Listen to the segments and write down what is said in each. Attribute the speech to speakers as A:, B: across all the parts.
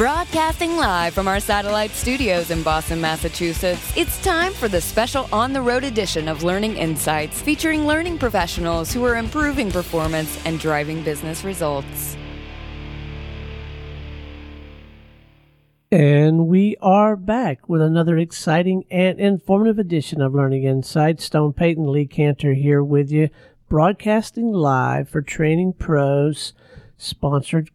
A: Broadcasting live from our satellite studios in Boston, Massachusetts, it's time for the special on the road edition of Learning Insights featuring learning professionals who are improving performance and driving business results.
B: And we are back with another exciting and informative edition of Learning Insights. Stone Payton Lee Kantor here with you, broadcasting live for Training Pros, sponsored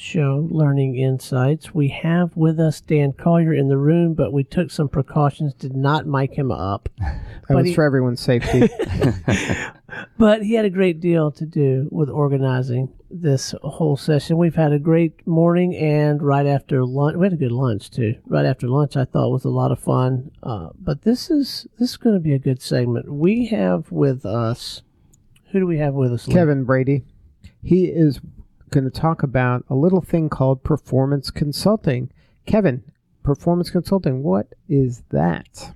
B: show, Learning Insights. We have with us Dan Collier in the room, but we took some precautions, did not mic him up.
C: That
B: But
C: was
B: he-
C: for everyone's safety.
B: But he had a great deal to do with organizing this whole session. We've had a great morning and right after lunch, we had a good lunch too. Right after lunch, I thought was a lot of fun. Uh, but this is this is going to be a good segment. We have with us. Who do we have with us? Lee?
C: Kevin Brady. He is going to talk about a little thing called performance consulting. Kevin, performance consulting, what is that?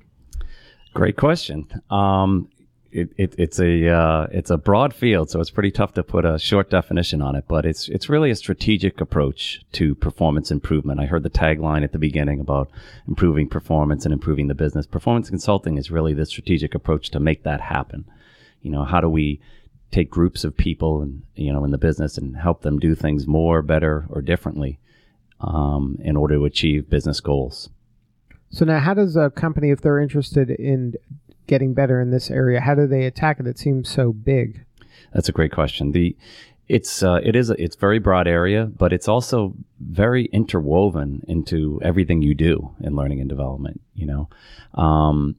D: Great question. Um, it, it, it's a uh, it's a broad field, so it's pretty tough to put a short definition on it. But it's it's really a strategic approach to performance improvement. I heard the tagline at the beginning about improving performance and improving the business. Performance consulting is really the strategic approach to make that happen. You know, how do we take groups of people and you know in the business and help them do things more, better, or differently um, in order to achieve business goals?
C: So now, how does a company, if they're interested in getting better in this area, how do they attack it? It seems so big.
D: That's a great question. The it's uh, it is a, it's very broad area, but it's also very interwoven into everything you do in learning and development. You know, um,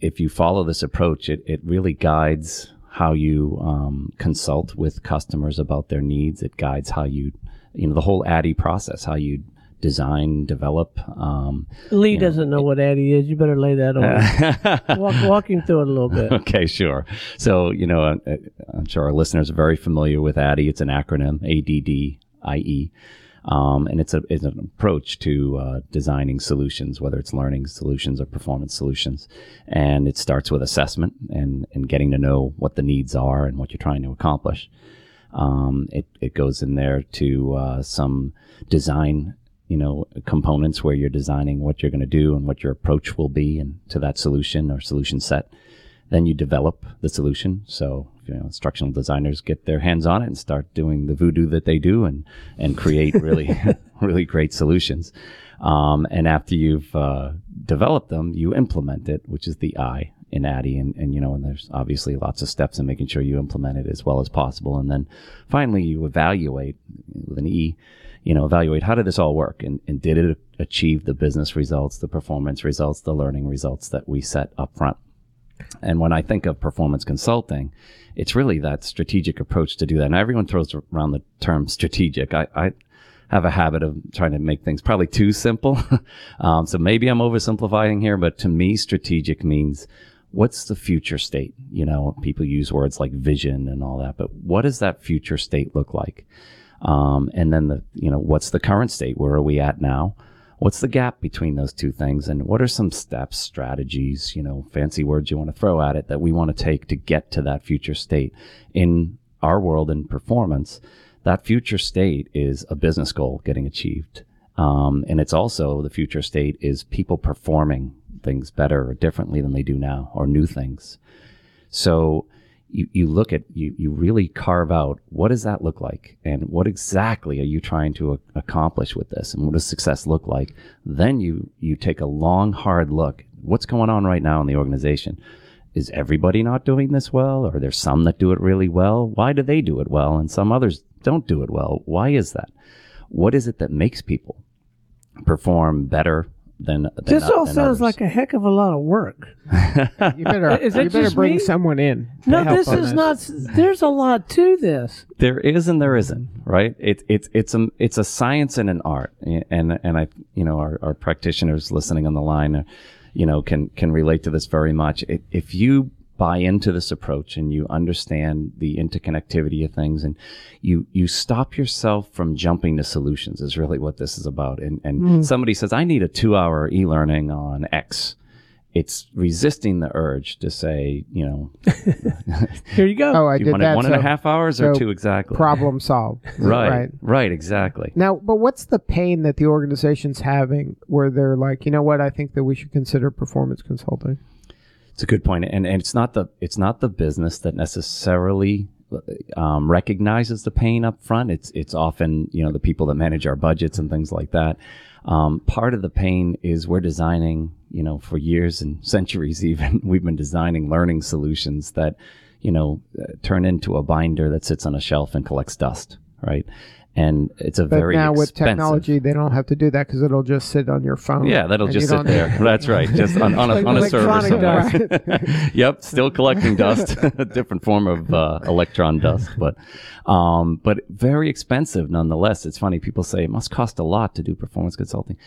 D: if you follow this approach, it it really guides how you um, consult with customers about their needs. It guides how you you know the whole ADDIE process, how you design, develop. Um,
B: Lee
D: Yeah.
B: doesn't know what ADDIE is. You better lay that on. walk, walk him through it a little bit.
D: okay, sure. So, you know, uh, I'm sure our listeners are very familiar with ADDIE. It's an acronym, A D D I E. Um, and it's, a, it's an approach to uh, designing solutions, whether it's learning solutions or performance solutions. And it starts with assessment and, and getting to know what the needs are and what you're trying to accomplish. Um, it, it goes in there to uh, some design, you know, components where you're designing what you're going to do and what your approach will be and to that solution or solution set. Then you develop the solution. So, you know, instructional designers get their hands on it and start doing the voodoo that they do and, and create really, really great solutions. Um, and after you've uh, developed them, you implement it, which is the I in ADDIE. And, and, you know, and there's obviously lots of steps in making sure you implement it as well as possible. And then finally, you evaluate with an E, you know, evaluate how did this all work and, and did it achieve the business results, the performance results, the learning results that we set up front. And when I think of performance consulting, it's really that strategic approach to do that. Now, everyone throws around the term strategic. I, I have a habit of trying to make things probably too simple. um, so maybe I'm oversimplifying here, but to me, strategic means what's the future state? You know, people use words like vision and all that, but what does that future state look like? Um, and then the, you know, what's the current state? Where are we at now? What's the gap between those two things? And what are some steps, strategies, you know, fancy words you want to throw at it that we want to take to get to that future state in our world in performance? That future state is a business goal getting achieved. Um, and it's also the future state is people performing things better or differently than they do now or new things. So you, you look at, you, you really carve out what does that look like? And what exactly are you trying to a- accomplish with this? And what does success look like? Then you, you take a long, hard look. What's going on right now in the organization? Is everybody not doing this well? Are there some that do it really well? Why do they do it well? And some others don't do it well. Why is that? What is it that makes people perform better than, than
B: This all
D: than
B: sounds
D: others?
B: like a heck of a lot of work.
C: You better,
B: Is it
C: you better
B: just
C: bring
B: me?
C: someone in.
B: No, this
C: on
B: is not. There's a lot to this.
D: There is and there isn't, right? It, it's it's a it's a science and an art, and and I you know our, our practitioners listening on the line, you know can can relate to this very much. If if you buy into this approach and you understand the interconnectivity of things, and you you stop yourself from jumping to solutions, is really what this is about. And and mm. somebody says, I need a two hour e learning on X it's resisting the urge to say, you know,
B: Here you go.
C: Oh, I
D: do you
C: did
D: want
C: that.
D: one and a half hours or
C: so
D: two exactly?
C: Problem solved.
D: right,
C: Right.
D: right, exactly.
C: Now, but what's the pain that the organization's having where they're like, you know what, I think that we should consider performance consulting?
D: It's a good point, and and it's not the it's not the business that necessarily um, recognizes the pain up front. It's it's often you know the people that manage our budgets and things like that. Um, part of the pain is we're designing you know for years and centuries even we've been designing learning solutions that you know turn into a binder that sits on a shelf and collects dust, right? And it's a
C: But
D: very
C: now with technology, they don't have to do that because it'll just sit on your phone.
D: Yeah, that'll just sit there. That's right. Just on, on, a,
B: Like
D: on a server somewhere. yep, still collecting dust. a different form of uh, electron dust, but um, but very expensive nonetheless. It's funny. People say it must cost a lot to do performance consulting.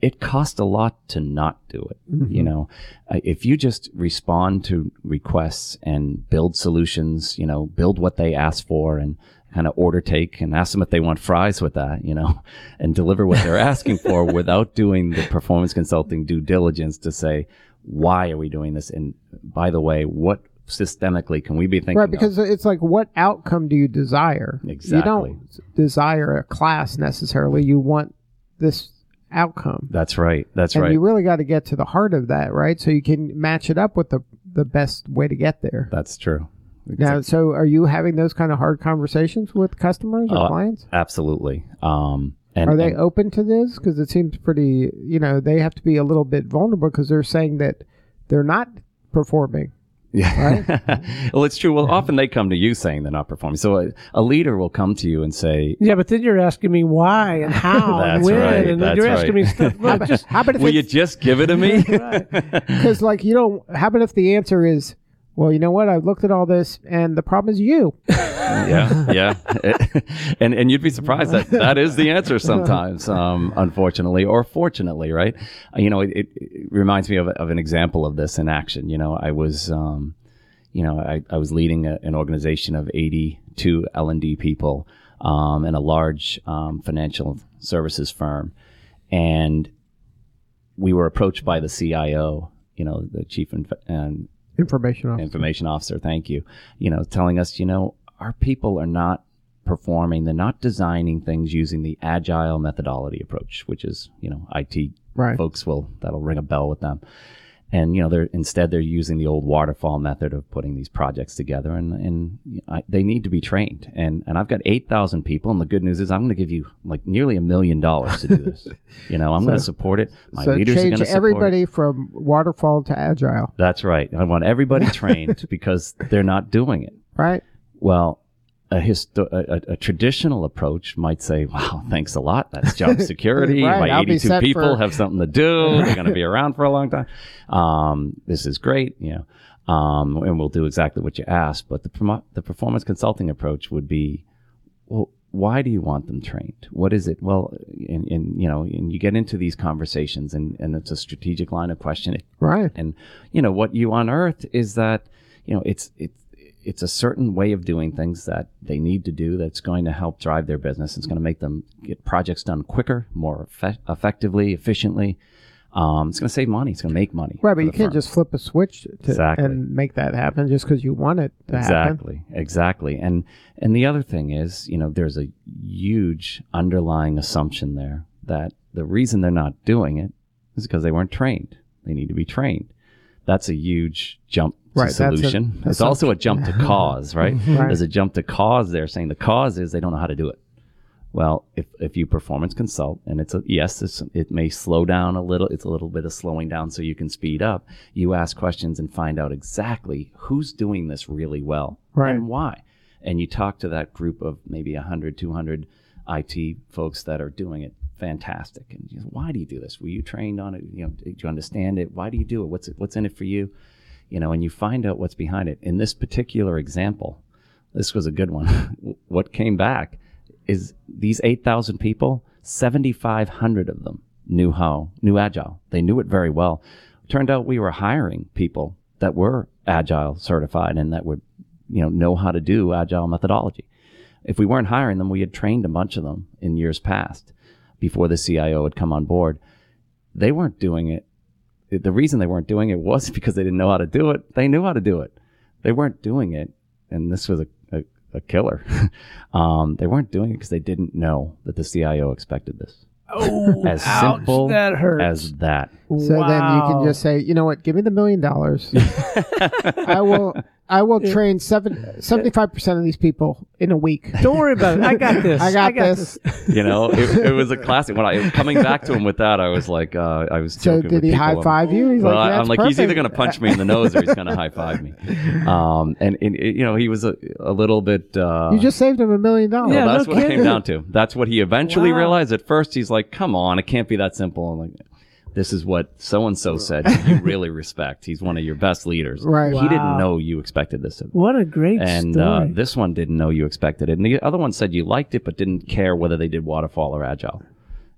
D: It costs a lot to not do it. You know, if you just respond to requests and build solutions, you know, build what they ask for and kind of order take and ask them if they want fries with that, you know, and deliver what they're asking for without doing the performance consulting due diligence to say, why are we doing this? And by the way, what systemically can we be thinking
C: Right,
D: of?
C: because it's like, what outcome do you desire?
D: Exactly you
C: don't desire a class necessarily. You want this outcome.
D: That's right. That's
C: and
D: right.
C: you really got to get to the heart of that, right? So you can match it up with the, the best way to get there.
D: That's true.
C: Now, so are you having those kind of hard conversations with customers or
D: Uh,
C: clients?
D: Absolutely. Um, and,
C: Are they
D: and-
C: open to this? Because it seems pretty, you know, they have to be a little bit vulnerable because they're saying that they're not performing.
D: Yeah. well, it's true. Well, often they come to you saying they're not performing. So a, a leader will come to you and say,
B: Yeah, but then you're asking me why and how and when,
D: right,
B: and
D: that's
B: you're asking me
D: right.
B: stuff. Well, just
C: How about if
D: "Will you just give it to me?"
C: because like you don't, how about if the answer is, well, you know what, I looked at all this and the problem is you.
D: yeah, yeah, and and you'd be surprised that that is the answer sometimes, um, unfortunately or fortunately, right? Uh, You know, it, it, reminds me of, of an example of this in action. You know, I was, um, you know, I, I was leading a, an organization of eighty two L and D people um, in a large um, financial services firm, and we were approached by the CIO, you know, the chief and
C: Information officer.
D: information officer, thank you, you know, telling us, you know, our people are not performing, they're not designing things using the agile methodology approach, which is, you know, IT
C: Right.
D: folks will, that'll ring a bell with them. And, you know, they're instead they're using the old waterfall method of putting these projects together and, and I, they need to be trained. And, and I've got 8,000 people. And the good news is I'm going to give you like nearly a million dollars to do this. you know, I'm going to support it. My
C: so
D: leaders are
C: change
D: going to support it.
C: everybody from waterfall to agile,
D: That's right. I want everybody trained because they're not doing it.
C: right?
D: Well, a, histo- a, a, traditional approach might say, "Wow, thanks a lot. That's job security.
C: Right,
D: My
C: I'll
D: 82 people
C: for-
D: have something to do. They're going to be around for a long time. Um, this is great, you know, um, and we'll do exactly what you asked. But the promo- the performance consulting approach would be, well, why do you want them trained? What is it? Well, and, and you know, and you get into these conversations, and, and it's a strategic line of questioning.
C: Right.
D: And you know what you unearth is that you know it's it's it's a certain way of doing things that they need to do that's going to help drive their business. It's going to make them get projects done quicker, more effe- effectively, efficiently. Um, it's going to save money. It's going to make money.
C: Right, but you can't
D: firm.
C: just flip a switch to,
D: Exactly.
C: and make that happen just because you want it to happen.
D: exactly exactly and and the other thing is you know there's a huge underlying assumption there that the reason they're not doing it is because they weren't trained they need to be trained that's a huge jump to
C: Right, that's a-
D: solution
C: that's
D: it's also a jump to cause right?
C: Right.
D: there's a jump to cause there saying the cause is they don't know how to do it well, if, if you performance consult and it's a yes, it's, it may slow down a little. It's a little bit of slowing down so you can speed up. You ask questions and find out exactly who's doing this really well
C: Right.
D: and why. And you talk to that group of maybe 100, 200 IT folks that are doing it fantastic. And why do you do this? Were you trained on it? You know, do you understand it? Why do you do it? What's it, what's in it for you? You know, and you find out what's behind it. In this particular example, this was a good one. what came back is these 8,000 people, 7,500 of them knew how, knew Agile. They knew it very well. Turned out we were hiring people that were Agile certified and that would, you know, know how to do Agile methodology. If we weren't hiring them, we had trained a bunch of them in years past before the CIO had come on board. They weren't doing it it- the reason they weren't doing it wasn't because they didn't know how to do it. They knew how to do it. They weren't doing it, and this was a a, a killer. um, they weren't doing it because they didn't know that the CIO expected this.
B: Oh,
D: As
B: ouch,
D: simple
B: that hurts.
D: as that.
C: So then you can just say, you know what, give me the million dollars. I will I will train seven, 75% of these people in a week.
B: Don't worry about it. I got this.
C: I got this.
D: You know, it, it was a classic. When I coming back to him with that, I was like, uh, I was
C: So
D: joking
C: did
D: with
C: he
D: people.
C: high five you? He's
D: Well,
C: like,
D: I-
C: That's
D: I'm like, he's either going to punch me in the nose or he's going to high five me. Um, and, and you know, he was a, a little bit. Uh,
C: You just saved him a million dollars.
B: Yeah,
D: well, that's
B: no
D: what it came down to. That's what he eventually
B: Wow.
D: realized. At first, he's like, "Come on, it can't be that simple." I'm like, "This is what so and so said. You really respect. He's one of your best leaders.
C: Right.
D: He
B: Wow.
D: didn't know you expected this of.
B: What a great
D: And
B: story.
D: uh, this one didn't know you expected it, and the other one said you liked it but didn't care whether they did waterfall or agile.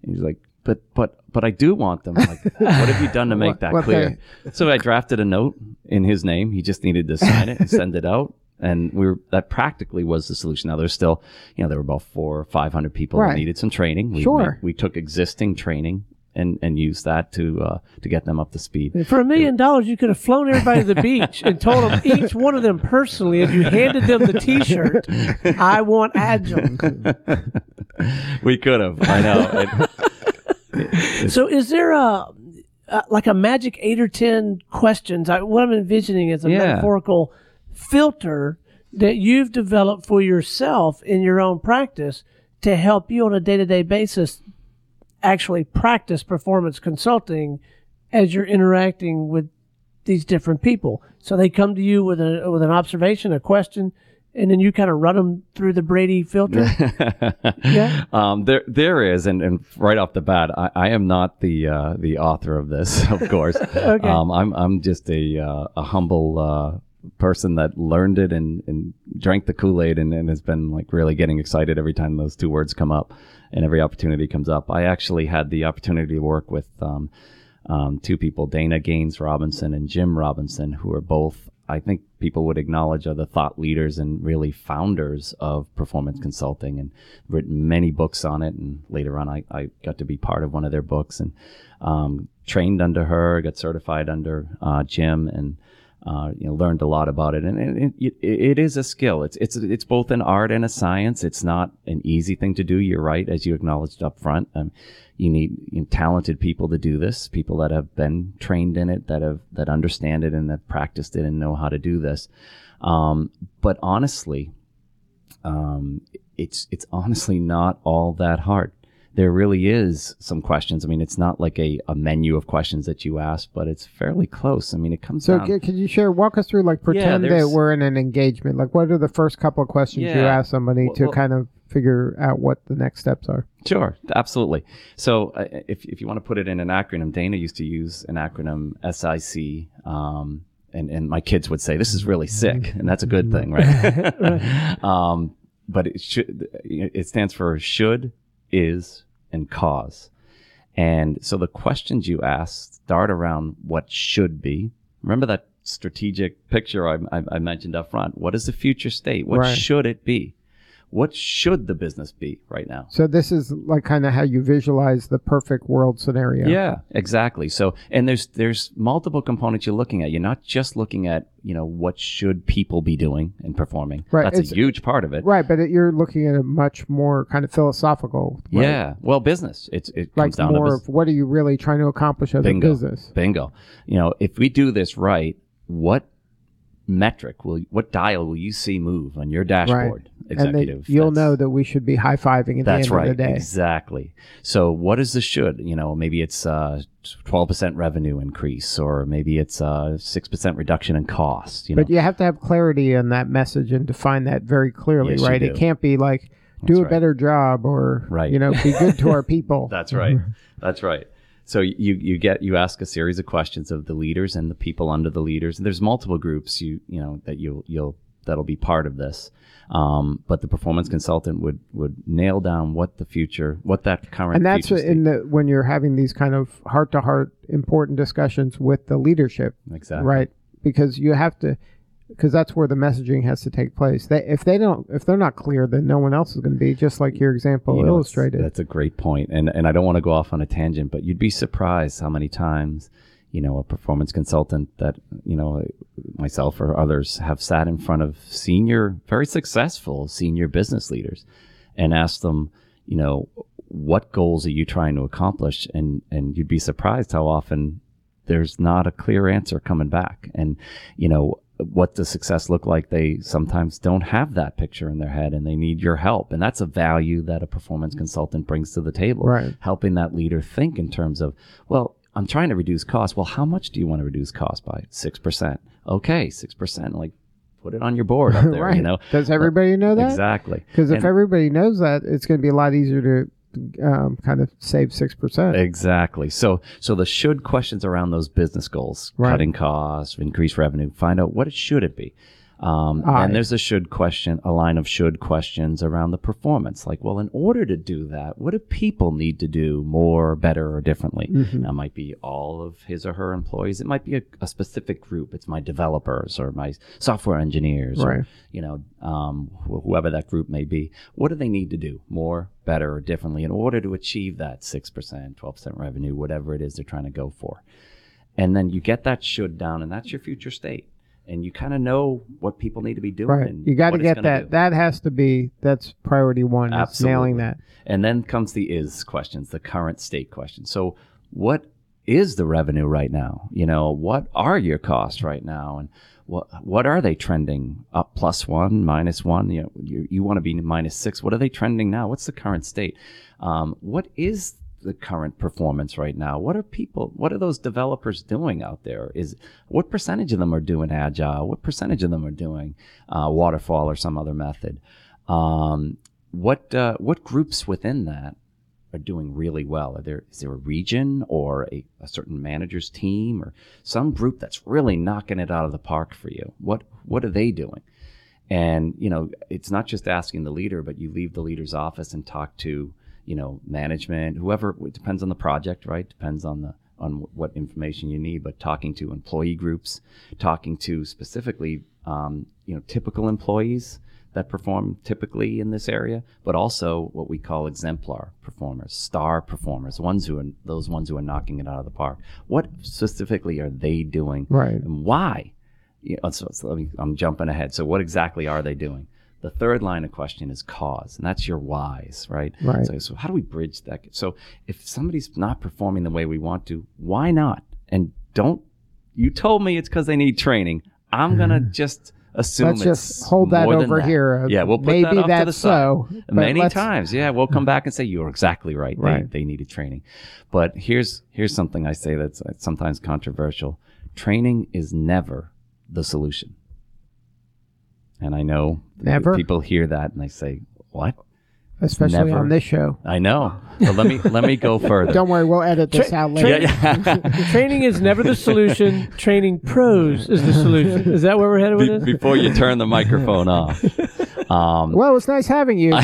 D: And he's like, "But, but, but I do want them. Like, what have you done to make
C: What-
D: that
C: what
D: clear?" So I drafted a note in his name. He just needed to sign it and send it out. And we were that practically was the solution. Now there's still, you know, there were about four or five hundred people
C: Right.
D: that needed some training. We,
C: Sure.
D: we, we took existing training and and used that to uh, to get them up to speed.
B: For a million dollars, you could have flown everybody to the beach and told them each one of them personally, if you handed them the T-shirt, "I want agile."
D: we could have. I know. It-
B: So, is there a, a like a magic eight or ten questions? I, what I'm envisioning is a
D: Yeah.
B: metaphorical filter that you've developed for yourself in your own practice to help you on a day-to-day basis actually practice performance consulting as you're interacting with these different people. So they come to you with a with an observation, a question, and then you kind of run them through the Brady filter. Yeah.
D: Um, there, there is, and, and right off the bat, I, I am not the uh, the author of this, of course.
B: Okay.
D: um, I'm I'm just a uh, a humble uh, person that learned it and, and drank the Kool Aid and, and has been like really getting excited every time those two words come up, and every opportunity comes up. I actually had the opportunity to work with um, um, two people, Dana Gaines Robinson and Jim Robinson, who are both, I think people would acknowledge, are the thought leaders and really founders of performance consulting and written many books on it. And later on, I, I got to be part of one of their books and um, trained under her, got certified under uh, Jim, and uh, you know learned a lot about it. And, and it, it, is a skill. It's it's it's both an art and a science. It's not an easy thing to do. You're right, as you acknowledged up front. Um, you need you know, talented people to do this, people that have been trained in it, that have that understand it and that practiced it and know how to do this. Um, but honestly, um, it's it's honestly not all that hard. There really is some questions. I mean, it's not like a, a menu of questions that you ask, but it's fairly close. I mean, it comes
C: So
D: down.
C: c- could you share, walk us through, like pretend that we're in an engagement. Like, what are the first couple of questions you ask somebody
D: Well-
C: to
D: well-
C: kind of figure out what the next steps are?
D: Sure, absolutely. So, uh, if, if you want to put it in an acronym, Dana used to use an acronym SIC. Um, and, and my kids would say, this is really sick. And that's a good thing, right? um, but it should, it stands for should, is, and cause. And so the questions you ask start around what should be. Remember that strategic picture I, I, I mentioned up front. What is the future state? What
C: Right.
D: should it be? What should the business be right now?
C: So this is like kind of how you visualize the perfect world scenario.
D: Yeah, exactly. So, and there's there's multiple components you're looking at. You're not just looking at you know what should people be doing and performing.
C: Right,
D: That's
C: it's-
D: a huge part of it.
C: Right, but it, you're looking at a much more kind of philosophical. way.
D: Yeah. Well, business. It's it
C: Like
D: comes down to
C: more
D: business.
C: of what are you really trying to accomplish as
D: Bingo.
C: a business?
D: Bingo. You know, if we do this right, what metric will what dial will you see move on your dashboard,
C: then
D: executive?
C: you'll
D: That's-
C: know that we should be high fiving at the
D: That's
C: end
D: right.
C: of the day.
D: Exactly. So, what is the should? You know, maybe it's uh, twelve percent revenue increase, or maybe it's uh, six percent reduction in cost. You know,
C: But you have to have clarity in that message and define that very clearly,
D: Yes, you
C: right?
D: do.
C: It can't be like do
D: That's
C: a
D: right.
C: better job or
D: Right.
C: you know be good to our people.
D: That's right. That's right. So you you get you ask a series of questions of the leaders and the people under the leaders. And there's multiple groups you you know that you'll you'll that'll be part of this. Um, but the performance consultant would would nail down what the future, what that current
C: and that's in the when you're having these kind of heart to heart important discussions with the leadership,
D: exactly
C: right? Because you have to because that's where the messaging has to take place. They, if they don't, if they're not clear, then no one else is going to be. Just like your example
D: You know,
C: illustrated.
D: That's a great point, and and I don't want to go off on a tangent, but you'd be surprised how many times you know, a performance consultant that, you know, myself or others have sat in front of senior, very successful senior business leaders and asked them, you know, what goals are you trying to accomplish? And, and you'd be surprised how often there's not a clear answer coming back. And, you know, what does success look like? They sometimes don't have that picture in their head and they need your help. And that's a value that a performance consultant brings to the table.
C: Right.
D: Helping that leader think in terms of, well, I'm trying to reduce costs. Well, how much do you want to reduce costs by? 6%. Okay, 6%. Like, put it on your board up there,
C: right.
D: you know?
C: Does everybody know that?
D: Exactly.
C: Because if everybody knows that, it's going to be a lot easier to um, kind of save six percent.
D: Exactly. So so the should questions around those business goals,
C: Right.
D: cutting costs, increase revenue, find out what it should it be. Um, and there's a should question, a line of should questions around the performance. Like, well, in order to do that, what do people need to do more, better, or differently?
C: Mm-hmm.
D: That might be all of his or her employees. It might be a, a specific group. It's my developers or my software engineers,
C: Right.
D: or you know, um, wh- whoever that group may be. What do they need to do more, better, or differently in order to achieve that six percent, twelve percent revenue, whatever it is they're trying to go for? And then you get that should down, and that's your future state. And you kind of know what people need to be doing.
C: Right. You got to get that.
D: do.
C: That has to be. That's priority one.
D: Absolutely.
C: nailing that.
D: And then comes the is questions, the current state questions. So, what is the revenue right now? You know, what are your costs right now? And what what are they trending up plus one, minus one? You know, you, you want to be minus six. What are they trending now? What's the current state? Um, what is the current performance right now? What are people? What are those developers doing out there? Is what percentage of them are doing agile? What percentage of them are doing uh, waterfall or some other method? Um, what uh, what groups within that are doing really well? Are there is there a region or a, a certain manager's team or some group that's really knocking it out of the park for you? What what are they doing? And you know, it's not just asking the leader, but you leave the leader's office and talk to you know management, whoever. It depends on the project, right? Depends on the on what information you need. But talking to employee groups, talking to specifically um, you know typical employees that perform typically in this area, but also what we call exemplar performers, star performers, ones who are those ones who are knocking it out of the park. What specifically are they doing?
C: Right.
D: And why? You know, so, so let me, I'm jumping ahead. So what exactly are they doing? The third line of question is cause, and that's your whys, right?
C: Right.
D: So, so how do we bridge that? So if somebody's not performing the way we want to, why not? And don't. You told me it's because they need training. I'm gonna mm-hmm. just assume
C: Let's just hold that over
D: that.
C: here.
D: Yeah, we'll put
C: Maybe
D: that off to the
C: that's so,
D: Many times, yeah, we'll come back and say you're exactly right. They,
C: Right.
D: they needed training, but here's here's something I say that's sometimes controversial. Training is never the solution. And I know
C: Never?
D: people hear that and they say, "What?"
C: especially
D: never-
C: on this show.
D: I know. But let me let me go further.
C: Don't worry, we'll edit this
B: Tra-
C: out
B: tra-
C: later.
D: yeah,
B: Training is never the solution. Training pros is the solution. Is that where we're headed with
D: Be-
B: this?
D: before you turn the microphone off. Um,
C: Well, it's nice having you.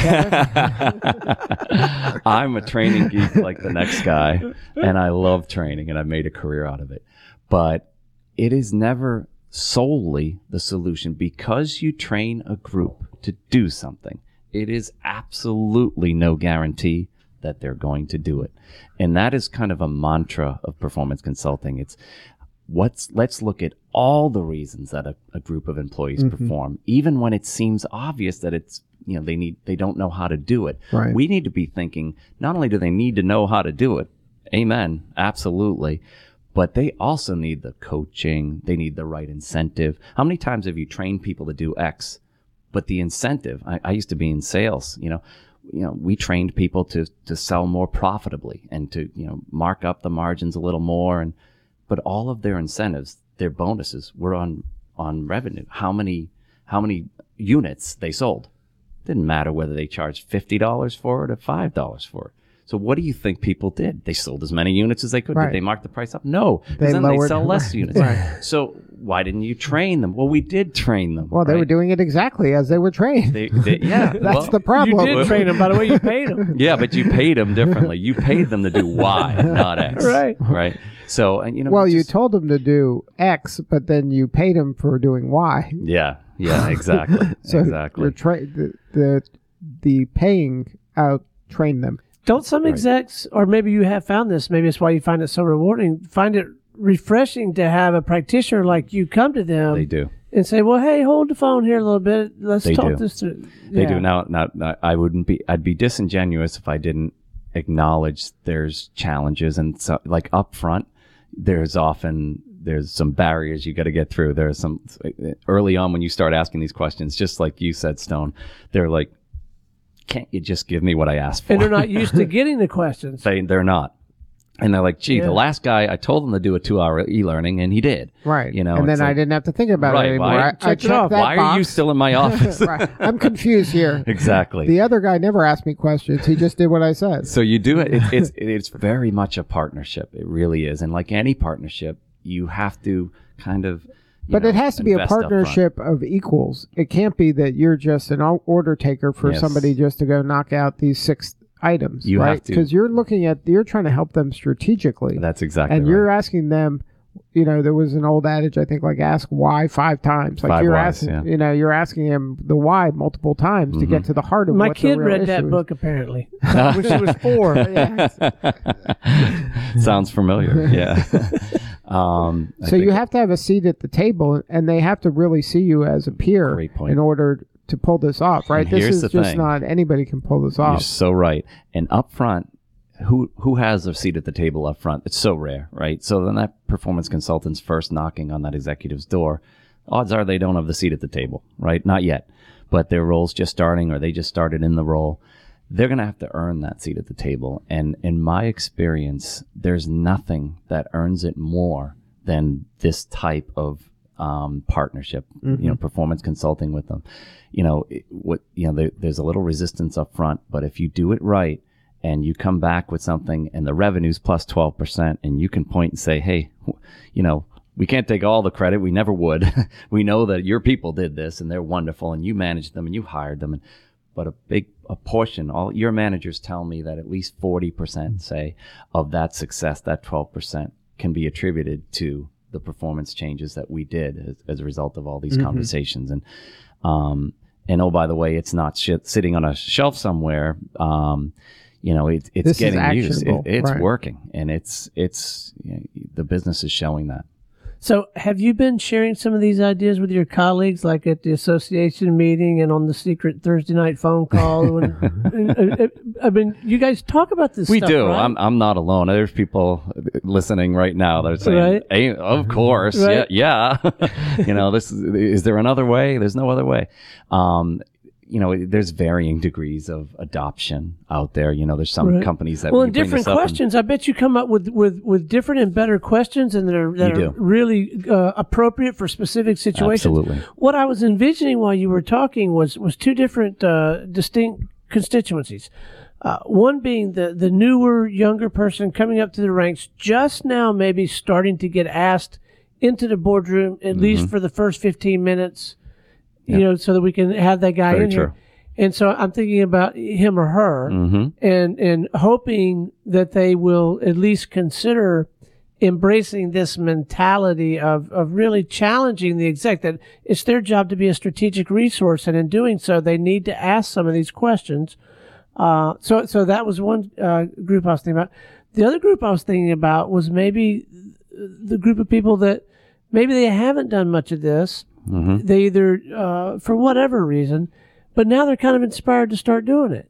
D: I'm a training geek like the next guy, and I love training, and I've made a career out of it. But it is never solely the solution because you train a group to do something. It is absolutely no guarantee that they're going to do it. And that is kind of a mantra of performance consulting. It's what's let's look at all the reasons that a, a group of employees mm-hmm. perform, even when it seems obvious that it's you know they need they don't know how to do it.
C: Right.
D: We need to be thinking not only do they need to know how to do it, amen, absolutely, but they also need the coaching, they need the right incentive. How many times have you trained people to do X, but the incentive? I, I used to be in sales, you know. You know, we trained people to to sell more profitably and to you know mark up the margins a little more, and but all of their incentives, their bonuses were on on revenue. How many how many units they sold? Didn't matter whether they charged fifty dollars for it or five dollars for it. So what do you think people did? They sold as many units as they could.
C: Right.
D: Did they mark the price up? No. 'cause
C: They
D: then
C: lowered-
D: they sell less
C: right,
D: units.
C: right.
D: So why didn't you train them? Well, we did train them.
C: well, they
D: right?
C: were doing it exactly as they were trained.
D: They, they, yeah,
C: That's
D: well,
C: the problem.
B: You did train them, by the way. You paid them.
D: Yeah, but you paid them differently. You paid them to do Y, not X.
B: Right.
D: Right. So, and you know,
C: well, you told them to do X, but then you paid them for doing Y.
D: Yeah. Yeah. Exactly.
C: So
D: exactly.
C: tra- the, the the paying out train them.
B: Don't some execs, or maybe you have found this, maybe it's why you find it so rewarding, find it refreshing to have a practitioner like you come to them
D: They do.
B: and say, "Well, hey, hold the phone here a little bit. Let's
D: They
B: talk
D: do.
B: this through."
D: They
B: Yeah.
D: do now. Now, now, I wouldn't be. I'd be disingenuous if I didn't acknowledge there's challenges and so, like up front, there's often there's some barriers you got to get through. There's some early on when you start asking these questions, just like you said, Stone. They're like, can't you just give me what I asked for?
B: and they're not used to getting the questions.
D: they they're not. And they're like, gee,
B: Yeah.
D: the last guy, I told him to do a two-hour e-learning, and he did.
C: Right.
D: You know,
C: and then
D: it's
C: I didn't have to think about
D: Right,
C: it anymore.
D: why-
C: I, I
B: Checked it
C: checked
B: off.
D: Why are you
C: box.
D: still in my office?
C: right. I'm confused here.
D: exactly.
C: The other guy never asked me questions. He just did what I said.
D: So you do it. It's it's it's very much a partnership. It really is. And like any partnership, you have to kind of. You
C: But
D: know,
C: it has to be a
D: invest up front.
C: partnership of equals. It can't be that you're just an order taker for
D: Yes.
C: somebody just to go knock out these six items,
D: You
C: right? Because you're looking at you're trying to help them strategically,
D: That's exactly
C: and
D: right.
C: you're asking them. You know, there was an old adage I think like ask why five times. Like
D: Five
C: you're
D: whys,
C: asking,
D: yeah. Mm-hmm.
C: you know, you're asking him the why multiple times to get to the heart of
B: My
C: what the
B: kid
C: real
B: read that
C: issue is.
B: book apparently when she was four.
D: Sounds familiar. Yeah. Um,
C: So you have to have a seat at the table, and they have to really see you as a peer in order to pull this off, right?
D: And
C: this
D: here's
C: is
D: the
C: just
D: thing.
C: not anybody can pull this off.
D: You're so right. And up front, who who has a seat at the table up front? It's so rare, right? So then that performance consultant's first knocking on that executive's door, odds are they don't have the seat at the table, right? Not yet. But their role's just starting or they just started in the role. They're going to have to earn that seat at the table. And in my experience, there's nothing that earns it more than this type of um, partnership, you know, performance consulting with them. You know, it, what you know, there, there's a little resistance up front, but if you do it right and you come back with something and the revenue's plus 12% and you can point and say, hey, you know, we can't take all the credit. We never would. we know that your people did this and they're wonderful and you managed them and you hired them. And, but a big a portion, all your managers tell me that at least 40% say of that success, that 12% can be attributed to the performance changes that we did as, as a result of all these
C: Mm-hmm.
D: conversations. And, um, and oh, by the way, it's not shit sitting on a shelf somewhere. Um, you know, it, it's
C: This
D: getting used. It, it's
C: right.
D: working, and it's it's you know, the business is showing that.
B: So, have you been sharing some of these ideas with your colleagues, like at the association meeting and on the secret Thursday night phone call? When, uh, uh, I mean, you guys talk about this.
D: We
B: stuff,
D: do.
B: right?
D: I'm I'm not alone. There's people listening right now that are saying,
B: Right.
D: "Hey, of mm-hmm. course,
B: Right.
D: yeah, yeah." you know, this is, is there another way? There's no other way. Um, you know, there's varying degrees of adoption out there. You know, there's some
B: Right.
D: companies that
B: well, in different
D: up and-
B: questions, I bet you come up with, with, with different and better questions, and that are that are
D: do.
B: really uh, appropriate for specific situations.
D: Absolutely.
B: What I was envisioning while you were talking was was two different uh, distinct constituencies. Uh, one being the the newer, younger person coming up to the ranks, just now maybe starting to get asked into the boardroom at
D: Mm-hmm.
B: least for the first fifteen minutes. You know, so that we can have that guy
D: Very
B: in
D: true.
B: here. And so I'm thinking about him or her
D: Mhm.
B: and and hoping that they will at least consider embracing this mentality of, of really challenging the exec that it's their job to be a strategic resource and in doing so they need to ask some of these questions uh, so so that was one uh, group I was thinking about the other group I was thinking about was maybe the group of people that maybe they haven't done much of this
D: Mm-hmm.
B: they either uh, for whatever reason but now they're kind of inspired to start doing it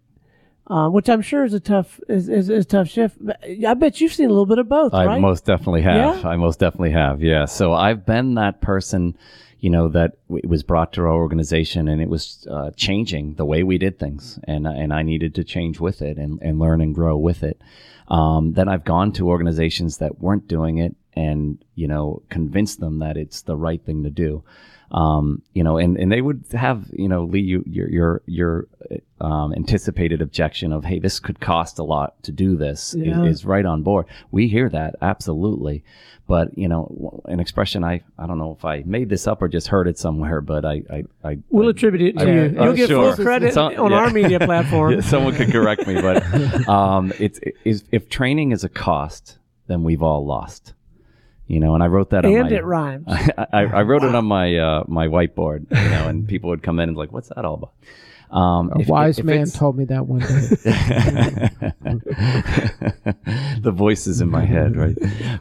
B: uh, which I'm sure is a tough is, is, is a tough shift. But I bet you've seen a little bit of both,
D: I
B: right?
D: most definitely have.
B: Yeah?
D: I most definitely have. Yeah. So I've been that person, you know, that w- was brought to our organization and it was uh, changing the way we did things, and and I needed to change with it and, and learn and grow with it. Um, then I've gone to organizations that weren't doing it and you know convinced them that it's the right thing to do. Um, you know, and, and they would have, you know, Lee, you, your, your, your, um, anticipated objection of, Hey, this could cost a lot to do this
B: Yeah.
D: is, is right on board. We hear that absolutely. But, you know, an expression I, I don't know if I made this up or just heard it somewhere, but I, I, I
B: We'll attribute it to
D: I-
B: you.
D: I'm
B: You'll get
D: sure.
B: full credit
D: Some-
B: on
D: yeah.
B: our media platform.
D: Someone could correct me, but um, it's is if training is a cost, then we've all lost. You know, and I wrote that on
B: and
D: my,
B: it rhymes.
D: I, I, I wrote it on my uh, my whiteboard, you know, and people would come in and like, "What's that all about?" Um,
C: A
D: if-
C: wise
D: if
C: man
D: it's-
C: told me that one day.
D: the voices in my head, right?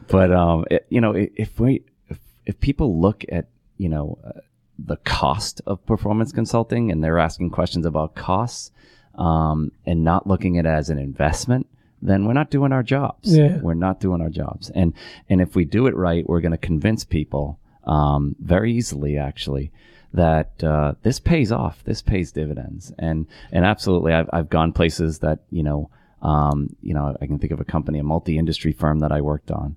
D: But um, it, you know, if we if, if people look at you know uh, the cost of performance consulting and they're asking questions about costs um, and not looking at it as an investment, then we're not doing our jobs.
B: Yeah.
D: We're not doing our jobs. And and if we do it right, we're going to convince people um, very easily, actually, that uh, this pays off. This pays dividends. And and absolutely, I've I've gone places that you know. Um, you know, I can think of a company, a multi-industry firm that I worked on,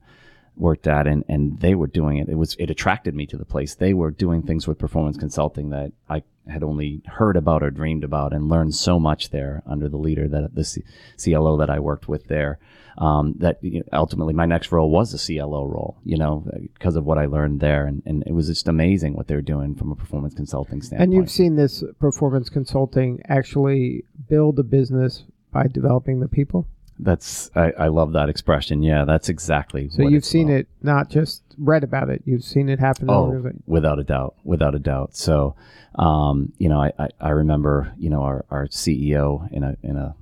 D: worked at, and and they were doing it. It was it attracted me to the place. They were doing things with performance consulting that I had only heard about or dreamed about, and learned so much there under the leader that the C- CLO that I worked with there. Um, that you know, ultimately my next role was a CLO role, you know, because of what I learned there, and, and it was just amazing what they're doing from a performance consulting standpoint.
C: And you've seen this performance consulting actually build a business by developing the people.
D: That's I, I love that expression. Yeah, that's exactly.
C: So you've seen
D: about.
C: it, not just read about it. You've seen it happen.
D: Oh, without a doubt, without a doubt. So, um, you know, I, I, I remember, you know, our, our CEO in a in a,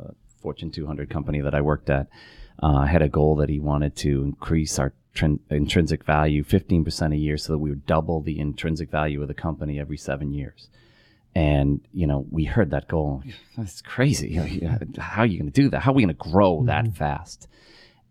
D: a Fortune 200 company that I worked at uh, had a goal that he wanted to increase our trin- intrinsic value 15% a year, so that we would double the intrinsic value of the company every seven years. And you know, we heard that goal. That's crazy. How are you going to do that? How are we going to grow that fast?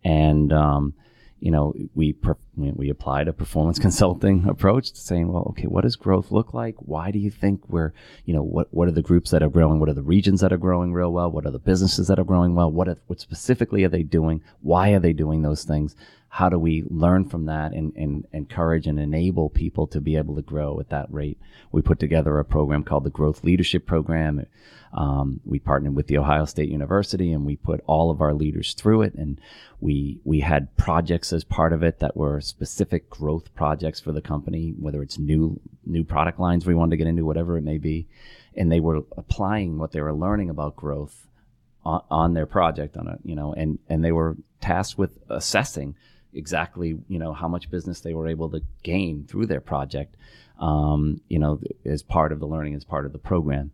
D: And um, you know, we per- we applied a performance consulting approach to saying, well, okay, what does growth look like? Why do you think we're, you know, what what are the groups that are growing? What are the regions that are growing real well? What are the businesses that are growing well? What are, what specifically are they doing? Why are they doing those things? How do we learn from that and, and encourage and enable people to be able to grow at that rate? We put together a program called the Growth Leadership Program. Um, we partnered with the Ohio State University and we put all of our leaders through it. And we we had projects as part of it that were specific growth projects for the company, whether it's new new product lines we wanted to get into, whatever it may be. And they were applying what they were learning about growth on, on their project on a you know and and they were tasked with assessing exactly you know how much business they were able to gain through their project um, you know as part of the learning as part of the program.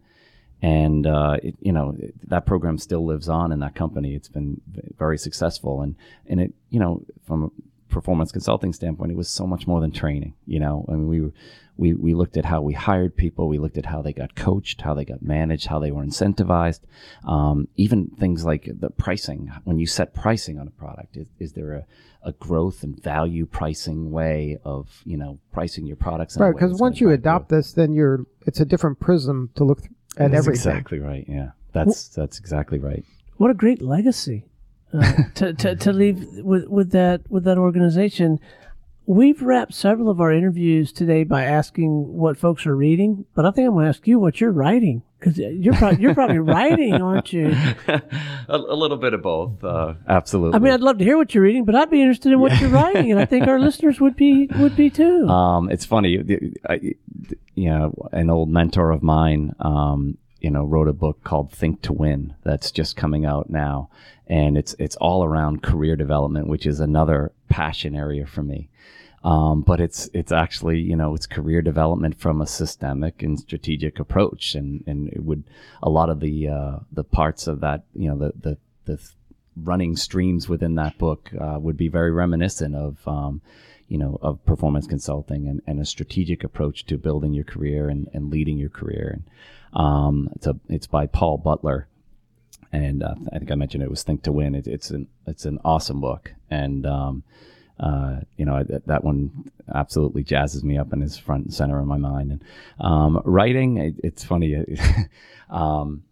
D: And uh, it, you know that program still lives on in that company. It's been very successful. And and it you know from performance consulting standpoint it was so much more than training you know i mean we were we, we looked at how we hired people. We looked at how they got coached, how they got managed, how they were incentivized. Um, even things like the pricing. When you set pricing on a product, is, is there a, a growth and value pricing way of you know pricing your products?
C: Right, because once you adopt
D: growth?
C: this, then you're it's a different prism to look at
D: That's
C: everything.
D: exactly right. Yeah, that's that's exactly right.
B: What a great legacy uh, to, to to leave with with that with that organization. We've wrapped several of our interviews today by asking what folks are reading, but I think I'm going to ask you what you're writing because you're probably you're probably writing, aren't you?
D: a, a little bit of both. Uh, absolutely.
B: I mean, I'd love to hear what you're reading, but I'd be interested in what you're writing, and I think our listeners would be would be too.
D: Um, it's funny, I, you know, an old mentor of mine, um, you know, wrote a book called Think to Win that's just coming out now, and it's it's all around career development, which is another passion area for me. Um, but it's it's actually you know it's career development from a systemic and strategic approach, and and it would a lot of the uh, the parts of that you know the the the running streams within that book uh, would be very reminiscent of um, you know of performance consulting and, and a strategic approach to building your career and, and leading your career. And um, it's a it's by Paul Butler. And uh, I think I mentioned it was Think to Win. It, it's an it's an awesome book. And um, uh, you know that, that one absolutely jazzes me up and is front and center in my mind. And um, writing it, it's funny. Um,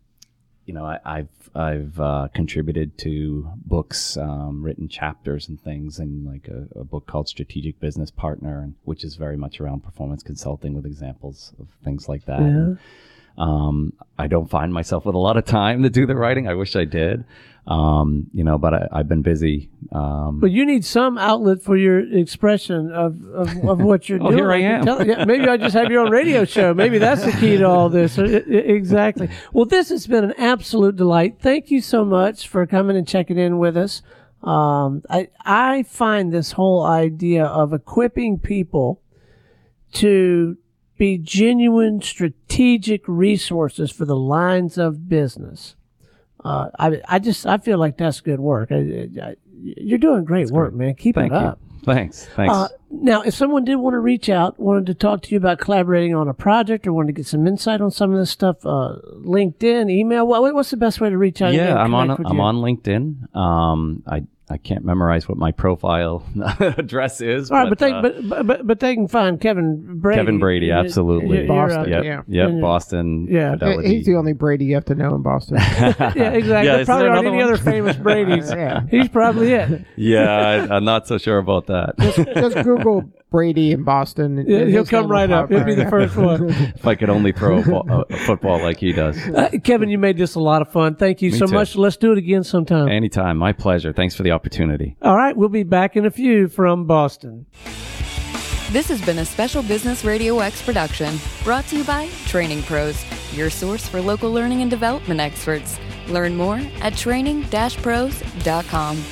D: you know, I, I've I've uh, contributed to books, um, written chapters and things, and like a, a book called Strategic Business Partner, which is very much around performance consulting with examples of things like that.
B: Yeah.
D: Um, I don't find myself with a lot of time to do the writing. I wish I did, um, you know, but I, I've been busy. Um,
B: But you need some outlet for your expression of, of, of what you're
D: Oh,
B: doing.
D: here I am.
B: tell- yeah, maybe I just have your own radio show. Maybe that's the key to all this. Uh, Exactly. Well, this has been an absolute delight. Thank you so much for coming and checking in with us. Um, I I find this whole idea of equipping people to be genuine strategic resources for the lines of business Uh, I I just I feel like that's good work. I, I, you're doing great work, man. Keep
D: Thank
B: it
D: you.
B: up.
D: Thanks. Thanks.
B: Uh, now, if someone did want to reach out, wanted to talk to you about collaborating on a project, or wanted to get some insight on some of this stuff, uh, LinkedIn, email, what, what's the best way to reach out?
D: yeah, I'm on. I'm
B: you?
D: on LinkedIn. Um, I I can't memorize what my profile address is.
B: All right, but, they
D: uh,
B: but, but but but they can find Kevin Brady.
D: Kevin Brady, absolutely.
B: you're- you're,
C: Boston.
D: Yep.
C: Yeah.
D: Yep. Boston.
B: Yeah.
D: Fidelity.
C: He's the only Brady you have to know in Boston.
B: yeah, exactly.
D: Yeah,
B: there
D: is
B: probably
D: there
B: aren't
D: another
B: any
D: one?
B: other famous Brady's.
C: Yeah.
B: He's probably it.
D: yeah, I, I'm not so sure about that.
C: Just Google Brady in Boston.
B: Yeah, he'll come right up. He'll be the first one.
D: if I could only throw a, ball, a football like he does.
B: Uh, Kevin, you made this a lot of fun. Thank you
D: Me
B: so
D: too.
B: much. Let's do it again sometime.
D: Anytime. My pleasure. Thanks for the opportunity.
B: All right, we'll be back in a few from Boston.
A: This has been a special Business Radio X production brought to you by Training Pros, your source for local learning and development experts. Learn more at training-pros.com.